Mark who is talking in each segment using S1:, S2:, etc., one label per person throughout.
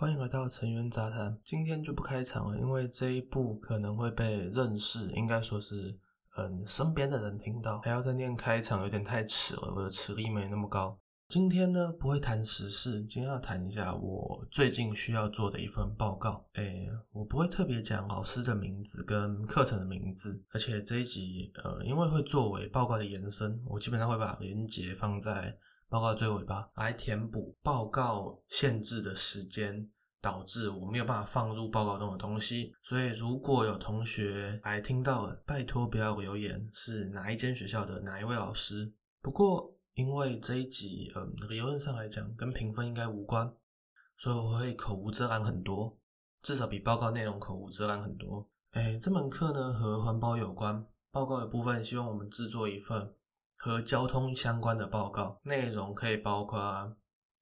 S1: 欢迎来到成员杂谈。今天就不开场了，因为这一部可能会被认识，应该说是嗯身边的人听到，还要再念开场，有点太迟了，我的齿力没那么高。今天呢不会谈时事，今天要谈一下我最近需要做的一份报告。诶，我不会特别讲老师的名字跟课程的名字，而且这一集呃，因为会作为报告的延伸，我基本上会把连结放在报告最尾巴，来填补报告限制的时间，导致我没有办法放入报告中的东西。所以如果有同学来听到了，拜托不要留言是哪一间学校的哪一位老师。不过。因为这一集，嗯，理论上来讲跟评分应该无关，所以我会口无遮拦很多，至少比报告内容口无遮拦很多。哎，这门课呢和环保有关，报告的部分希望我们制作一份和交通相关的报告，内容可以包括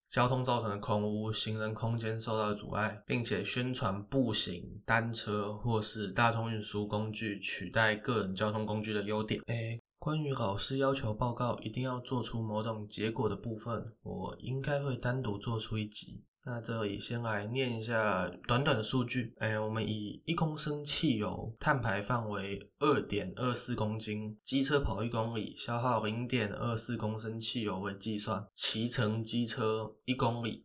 S1: 交通造成的空污、行人空间受到阻碍，并且宣传步行、单车或是大众运输工具取代个人交通工具的优点。诶。关于老师要求报告一定要做出某种结果的部分，我应该会单独做出一集。那这里先来念一下短短的数据。哎，我们以一公升汽油碳排放为二点二四公斤，机车跑一公里消耗零点二四公升汽油为计算，骑乘机车一公里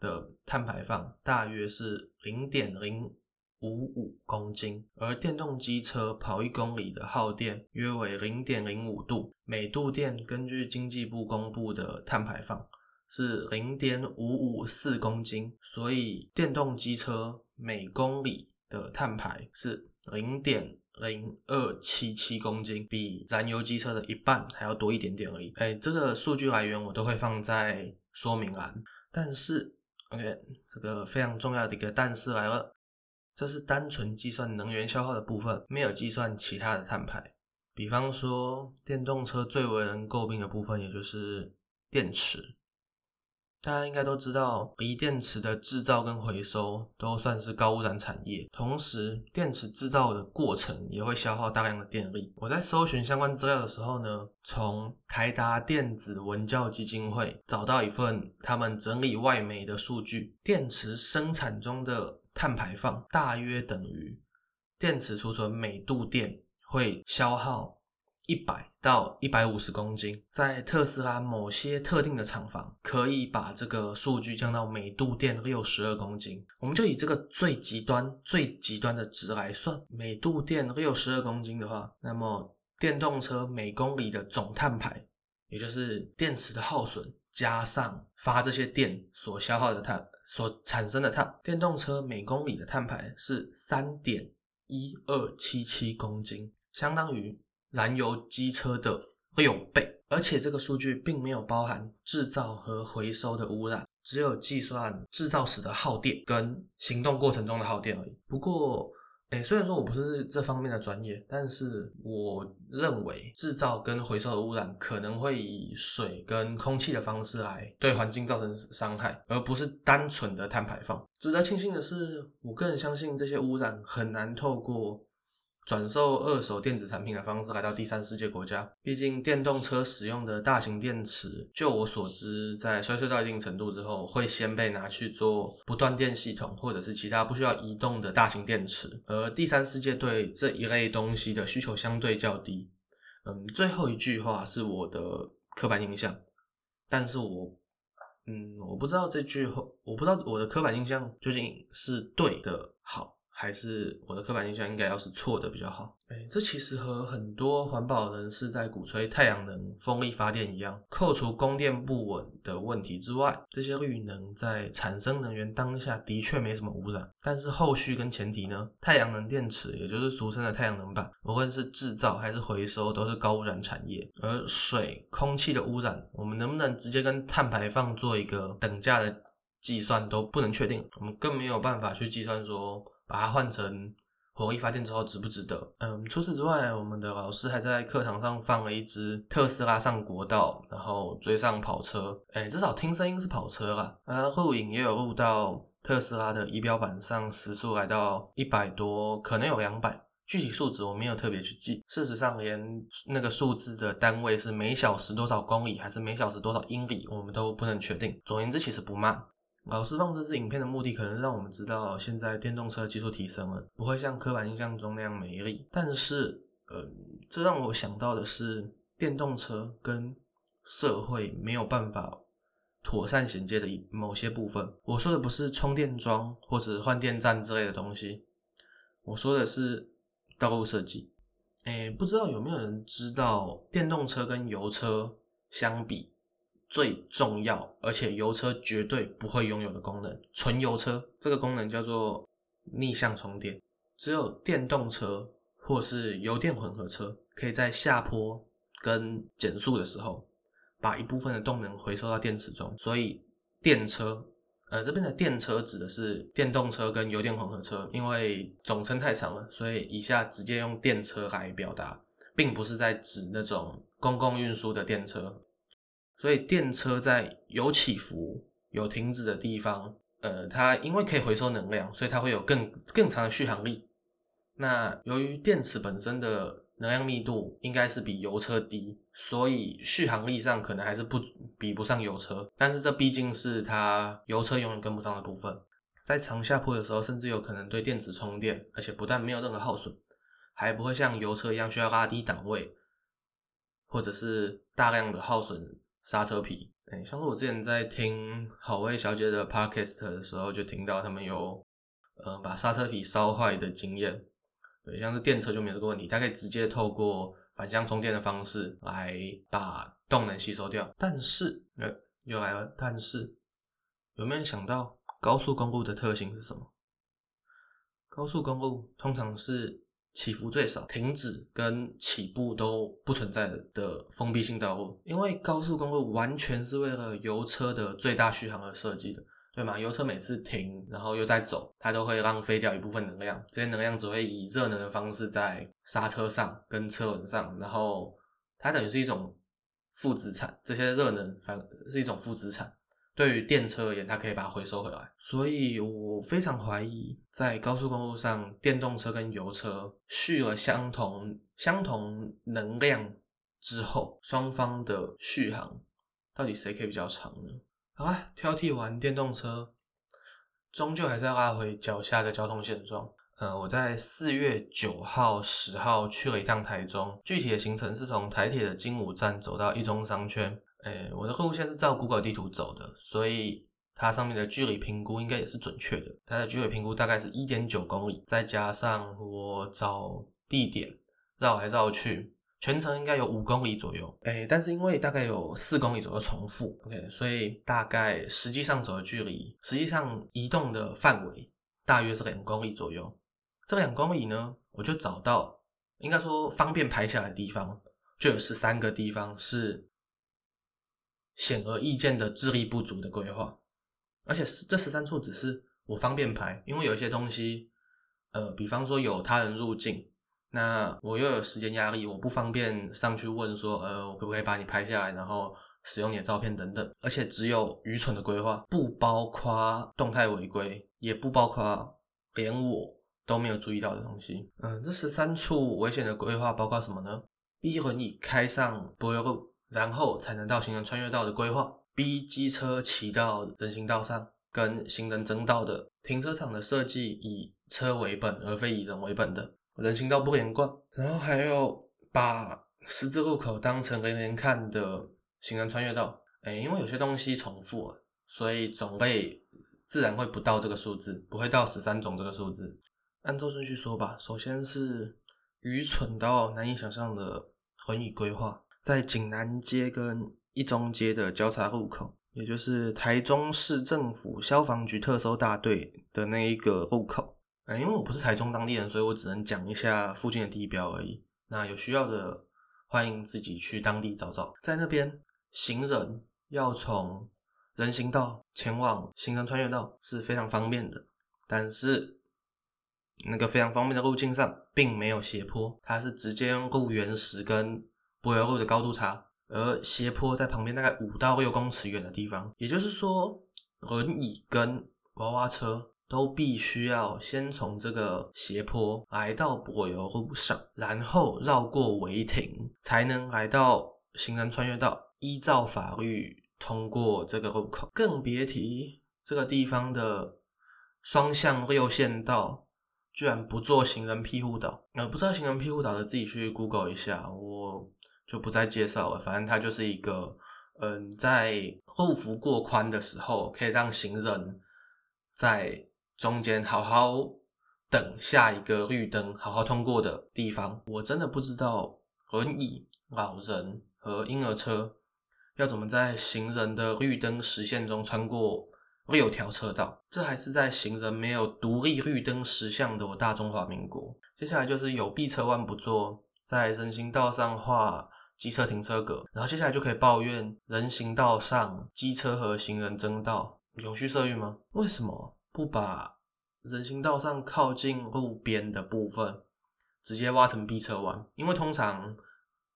S1: 的碳排放大约是零点零。五五公斤，而电动机车跑一公里的耗电约为零点零五度，每度电根据经济部公布的碳排放是零点五五四公斤，所以电动机车每公里的碳排是零点零二七七公斤，比燃油机车的一半还要多一点点而已。哎，这个数据来源我都会放在说明栏，但是 OK，这个非常重要的一个但是来了。这是单纯计算能源消耗的部分，没有计算其他的碳排。比方说，电动车最为人诟病的部分，也就是电池。大家应该都知道，锂电池的制造跟回收都算是高污染产业。同时，电池制造的过程也会消耗大量的电力。我在搜寻相关资料的时候呢，从台达电子文教基金会找到一份他们整理外媒的数据：电池生产中的碳排放大约等于电池储存每度电会消耗。一百到一百五十公斤，在特斯拉某些特定的厂房，可以把这个数据降到每度电六十二公斤。我们就以这个最极端、最极端的值来算，每度电六十二公斤的话，那么电动车每公里的总碳排，也就是电池的耗损加上发这些电所消耗的碳所产生的碳，电动车每公里的碳排是三点一二七七公斤，相当于。燃油机车的六倍，而且这个数据并没有包含制造和回收的污染，只有计算制造时的耗电跟行动过程中的耗电而已。不过，诶，虽然说我不是这方面的专业，但是我认为制造跟回收的污染可能会以水跟空气的方式来对环境造成伤害，而不是单纯的碳排放。值得庆幸的是，我个人相信这些污染很难透过。转售二手电子产品的方式来到第三世界国家，毕竟电动车使用的大型电池，就我所知，在衰退到一定程度之后，会先被拿去做不断电系统或者是其他不需要移动的大型电池，而第三世界对这一类东西的需求相对较低。嗯，最后一句话是我的刻板印象，但是我，嗯，我不知道这句话，我不知道我的刻板印象究竟是对的好。还是我的刻板印象应该要是错的比较好。哎，这其实和很多环保人士在鼓吹太阳能、风力发电一样，扣除供电不稳的问题之外，这些绿能在产生能源当下的确没什么污染。但是后续跟前提呢，太阳能电池，也就是俗称的太阳能板，无论是制造还是回收，都是高污染产业。而水、空气的污染，我们能不能直接跟碳排放做一个等价的计算都不能确定，我们更没有办法去计算说。把它换成火力发电之后值不值得？嗯，除此之外，我们的老师还在课堂上放了一支特斯拉上国道，然后追上跑车。哎，至少听声音是跑车啦。啊，录影也有录到特斯拉的仪表板上时速来到一百多，可能有两百，具体数值我没有特别去记。事实上，连那个数字的单位是每小时多少公里，还是每小时多少英里，我们都不能确定。总言之，其实不慢。老师放这支影片的目的，可能让我们知道现在电动车技术提升了，不会像刻板印象中那样美丽。但是，呃，这让我想到的是，电动车跟社会没有办法妥善衔接的某些部分。我说的不是充电桩或者换电站之类的东西，我说的是道路设计。哎，不知道有没有人知道，电动车跟油车相比，最重要而且油车绝对不会拥有的功能——纯油车这个功能叫做逆向充电。只有电动车或是油电混合车，可以在下坡跟减速的时候，把一部分的动能回收到电池中。所以，电车。呃，这边的电车指的是电动车跟油电混合车，因为总称太长了，所以以下直接用电车来表达，并不是在指那种公共运输的电车。所以电车在有起伏、有停止的地方，呃，它因为可以回收能量，所以它会有更更长的续航力。那由于电池本身的能量密度应该是比油车低，所以续航力上可能还是不比不上油车。但是这毕竟是它油车永远跟不上的部分。在长下坡的时候，甚至有可能对电池充电，而且不但没有任何耗损，还不会像油车一样需要拉低档位，或者是大量的耗损刹车皮。哎，像是我之前在听好味小姐的 podcast 的时候，就听到他们有呃把刹车皮烧坏的经验。对，像是电车就没有这个问题，它可以直接透过反向充电的方式来把动能吸收掉。但是，呃，又来了。但是，有没有想到高速公路的特性是什么？高速公路通常是起伏最少、停止跟起步都不存在的封闭性道路，因为高速公路完全是为了油车的最大续航而设计的。对嘛？油车每次停，然后又在走，它都会浪费掉一部分能量。这些能量只会以热能的方式在刹车上跟车轮上，然后它等于是一种负资产。这些热能反是一种负资产。对于电车而言，它可以把它回收回来。所以我非常怀疑，在高速公路上，电动车跟油车续了相同相同能量之后，双方的续航到底谁可以比较长呢？好吧，挑剔完电动车，终究还是要拉回脚下的交通现状。呃，我在四月九号、十号去了一趟台中，具体的行程是从台铁的金武站走到一中商圈。诶，我的路线是照 Google 地图走的，所以它上面的距离评估应该也是准确的。它的距离评估大概是一点九公里，再加上我找地点绕来绕去。全程应该有五公里左右，哎，但是因为大概有四公里左右重复，OK，所以大概实际上走的距离，实际上移动的范围大约是两公里左右。这两公里呢，我就找到，应该说方便拍下来的地方，就有十三个地方是显而易见的智力不足的规划，而且这十三处只是我方便拍，因为有一些东西，呃，比方说有他人入境。那我又有时间压力，我不方便上去问说，呃，我可不可以把你拍下来，然后使用你的照片等等。而且只有愚蠢的规划，不包括动态违规，也不包括连我都没有注意到的东西。嗯，这十三处危险的规划包括什么呢一轮椅开上柏油路，然后才能到行人穿越道的规划；B 机车骑到人行道上，跟行人争道的停车场的设计以车为本而非以人为本的。人行道不连贯，然后还有把十字路口当成连连看的行人穿越道，哎，因为有些东西重复，所以种类自然会不到这个数字，不会到十三种这个数字。按照顺序说吧，首先是愚蠢到难以想象的轮椅规划，在景南街跟一中街的交叉路口，也就是台中市政府消防局特搜大队的那一个路口。嗯，因为我不是台中当地人，所以我只能讲一下附近的地标而已。那有需要的，欢迎自己去当地找找。在那边，行人要从人行道前往行人穿越道是非常方便的。但是，那个非常方便的路径上并没有斜坡，它是直接用路原石跟柏油路的高度差，而斜坡在旁边大概五到六公尺远的地方。也就是说，轮椅跟娃娃车。都必须要先从这个斜坡来到柏油路上，然后绕过违停，才能来到行人穿越道，依照法律通过这个路口。更别提这个地方的双向六线道居然不做行人庇护岛。呃，不知道行人庇护岛的自己去 Google 一下，我就不再介绍了。反正它就是一个，嗯，在路幅过宽的时候，可以让行人在中间好好等下一个绿灯，好好通过的地方。我真的不知道轮椅、老人和婴儿车。要怎么在行人的绿灯实线中穿过六条车道？这还是在行人没有独立绿灯实线的大中华民国。接下来就是有避车弯不做，在人行道上画机车停车格，然后接下来就可以抱怨人行道上机车和行人争道，永续社运吗？为什么不把人行道上靠近路边的部分直接挖成避车弯？因为通常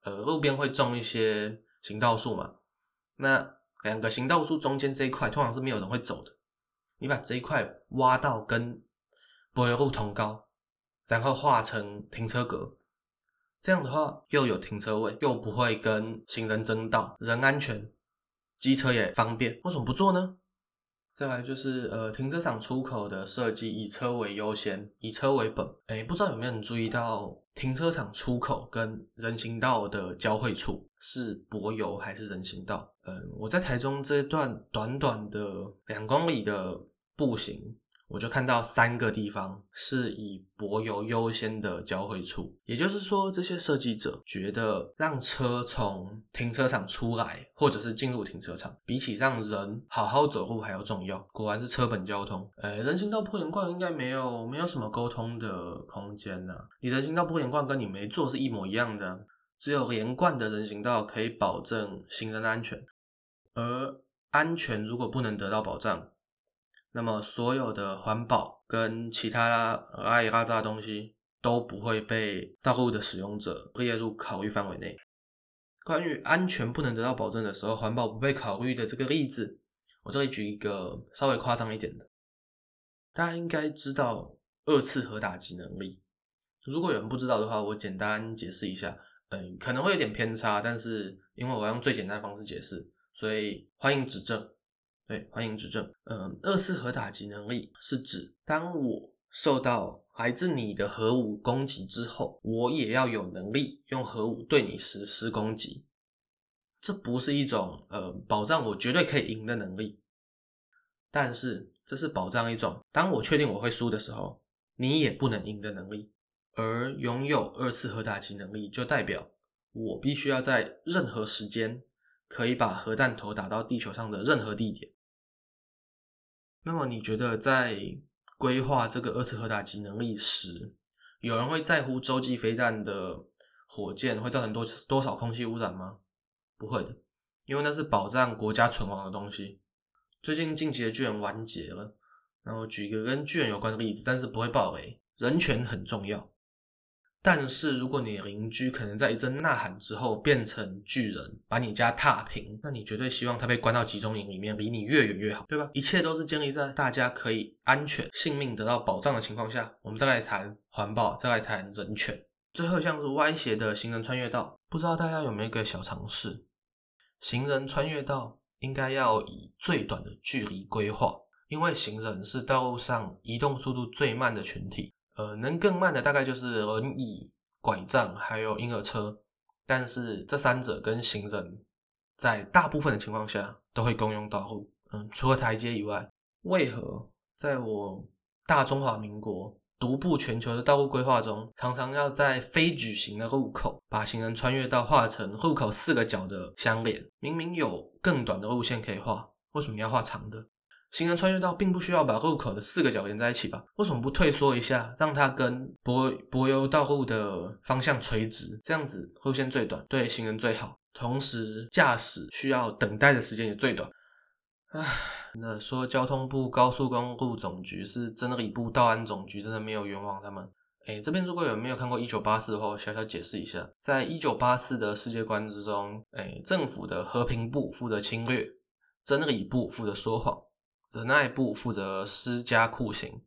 S1: 呃路边会种一些行道树嘛。那两个行道树中间这一块通常是没有人会走的，你把这一块挖到跟柏油路同高，然后画成停车格，这样的话又有停车位，又不会跟行人争道，人安全，机车也方便，为什么不做呢？再来就是呃停车场出口的设计以车为优先，以车为本。哎，不知道有没有人注意到停车场出口跟人行道的交汇处是柏油还是人行道？嗯，我在台中这段短短的两公里的步行。我就看到三个地方是以柏油优先的交汇处，也就是说，这些设计者觉得让车从停车场出来，或者是进入停车场，比起让人好好走路还要重要。果然是车本交通。呃，人行道铺连贯应该没有没有什么沟通的空间呢。你人行道铺连贯跟你没做是一模一样的，只有连贯的人行道可以保证行人的安全，而安全如果不能得到保障。那么，所有的环保跟其他拉里拉杂的东西都不会被道路的使用者列入考虑范围内。关于安全不能得到保证的时候，环保不被考虑的这个例子，我这里举一个稍微夸张一点的。大家应该知道二次核打击能力。如果有人不知道的话，我简单解释一下。嗯，可能会有点偏差，但是因为我要用最简单的方式解释，所以欢迎指正。对，欢迎指正。嗯，二次核打击能力是指，当我受到来自你的核武攻击之后，我也要有能力用核武对你实施攻击。这不是一种呃保障我绝对可以赢的能力，但是这是保障一种，当我确定我会输的时候，你也不能赢的能力。而拥有二次核打击能力，就代表我必须要在任何时间可以把核弹头打到地球上的任何地点。那么你觉得在规划这个二次核打击能力时，有人会在乎洲际飞弹的火箭会造成多多少空气污染吗？不会的，因为那是保障国家存亡的东西。最近晋级的巨人完结了，然后举一个跟巨人有关的例子，但是不会爆雷。人权很重要。但是，如果你邻居可能在一阵呐喊之后变成巨人，把你家踏平，那你绝对希望他被关到集中营里面，离你越远越好，对吧？一切都是建立在大家可以安全、性命得到保障的情况下。我们再来谈环保，再来谈人权。最后像是歪斜的行人穿越道，不知道大家有没有一个小常识：行人穿越道应该要以最短的距离规划，因为行人是道路上移动速度最慢的群体。呃，能更慢的大概就是轮椅、拐杖还有婴儿车，但是这三者跟行人在大部分的情况下都会共用道路。嗯，除了台阶以外，为何在我大中华民国独步全球的道路规划中，常常要在非矩形的路口把行人穿越到画成路口四个角的相连？明明有更短的路线可以画，为什么要画长的？行人穿越道并不需要把路口的四个角连在一起吧？为什么不退缩一下，让它跟柏柏油道路的方向垂直，这样子路线最短，对行人最好，同时驾驶需要等待的时间也最短。唉，那说交通部高速公路总局是真理部道安总局，真的没有冤枉他们。哎，这边如果有没有看过一九八四的话，小小解释一下，在一九八四的世界观之中，哎，政府的和平部负责侵略，真理部负责说谎。仁爱部负责施加酷刑，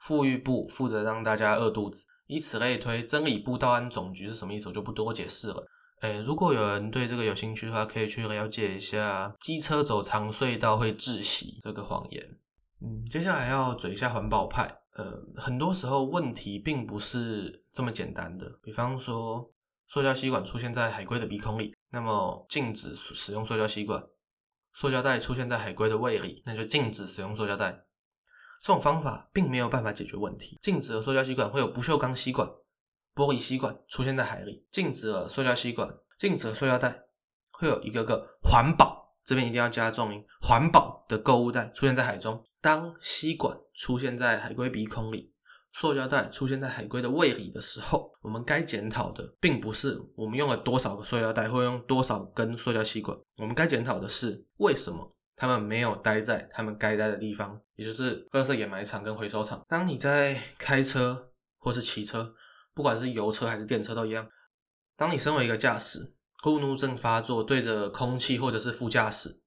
S1: 富裕部负责让大家饿肚子，以此类推。真理部道安总局是什么意思？我就不多解释了。诶，如果有人对这个有兴趣的话，可以去了解一下机车走长隧道会窒息这个谎言。嗯，接下来要嘴一下环保派。呃，很多时候问题并不是这么简单的。比方说，塑胶吸管出现在海龟的鼻孔里，那么禁止使用塑胶吸管；塑胶袋出现在海龟的胃里，那就禁止使用塑胶袋。这种方法并没有办法解决问题。禁止了塑胶吸管，会有不锈钢吸管、玻璃吸管出现在海里；禁止了塑胶吸管，禁止了塑胶袋，会有一个个环保。这边一定要加重音，环保的购物袋出现在海中。当吸管出现在海龟鼻孔里，塑胶袋出现在海龟的胃里的时候，我们该检讨的并不是我们用了多少个塑料袋或用多少根塑胶吸管，我们该检讨的是为什么他们没有待在他们该待的地方，也就是垃圾掩埋场跟回收场。当你在开车或是骑车，不管是油车还是电车都一样，当你身为一个驾驶。呼怒症发作，对着空气或者是副驾驶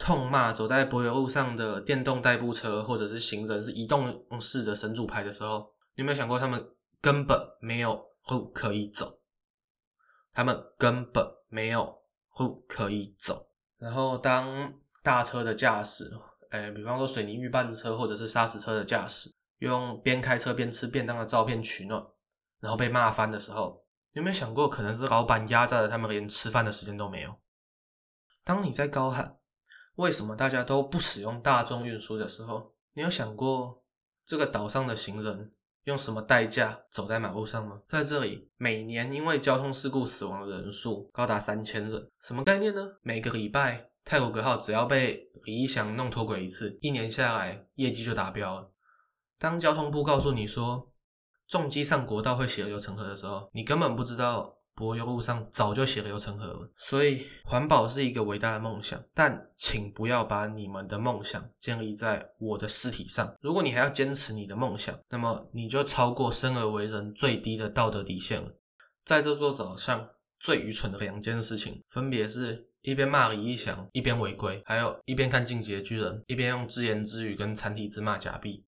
S1: 痛骂走在柏油路上的电动代步车或者是行人是移动式的神主牌的时候，你有没有想过他们根本没有路可以走？他们根本没有路可以走。然后当大车的驾驶，哎，比方说水泥预拌车或者是砂石车的驾驶，用边开车边吃便当的照片取暖，然后被骂翻的时候。有没有想过，可能是老板压榨了他们，连吃饭的时间都没有？当你在高喊“为什么大家都不使用大众运输”的时候，你有想过这个岛上的行人用什么代价走在马路上吗？在这里，每年因为交通事故死亡的人数高达三千人，什么概念呢？每个礼拜泰国格号只要被李一祥弄脱轨一次，一年下来业绩就达标了。当交通部告诉你说，重机上国道会血流成河的时候，你根本不知道柏油路上早就血流成河了。所以环保是一个伟大的梦想，但请不要把你们的梦想建立在我的尸体上。如果你还要坚持你的梦想，那么你就超过生而为人最低的道德底线了。在这座岛上最愚蠢的两件事情，分别是一边骂李义祥，一边违规，还有一边看进阶巨人，一边用自言自语跟残体字骂假币。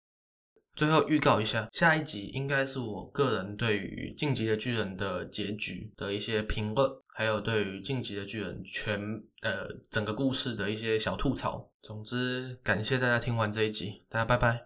S1: 最后预告一下，下一集应该是我个人对于《晋级的巨人》的结局的一些评论，还有对于《晋级的巨人》全呃整个故事的一些小吐槽。总之，感谢大家听完这一集，大家拜拜。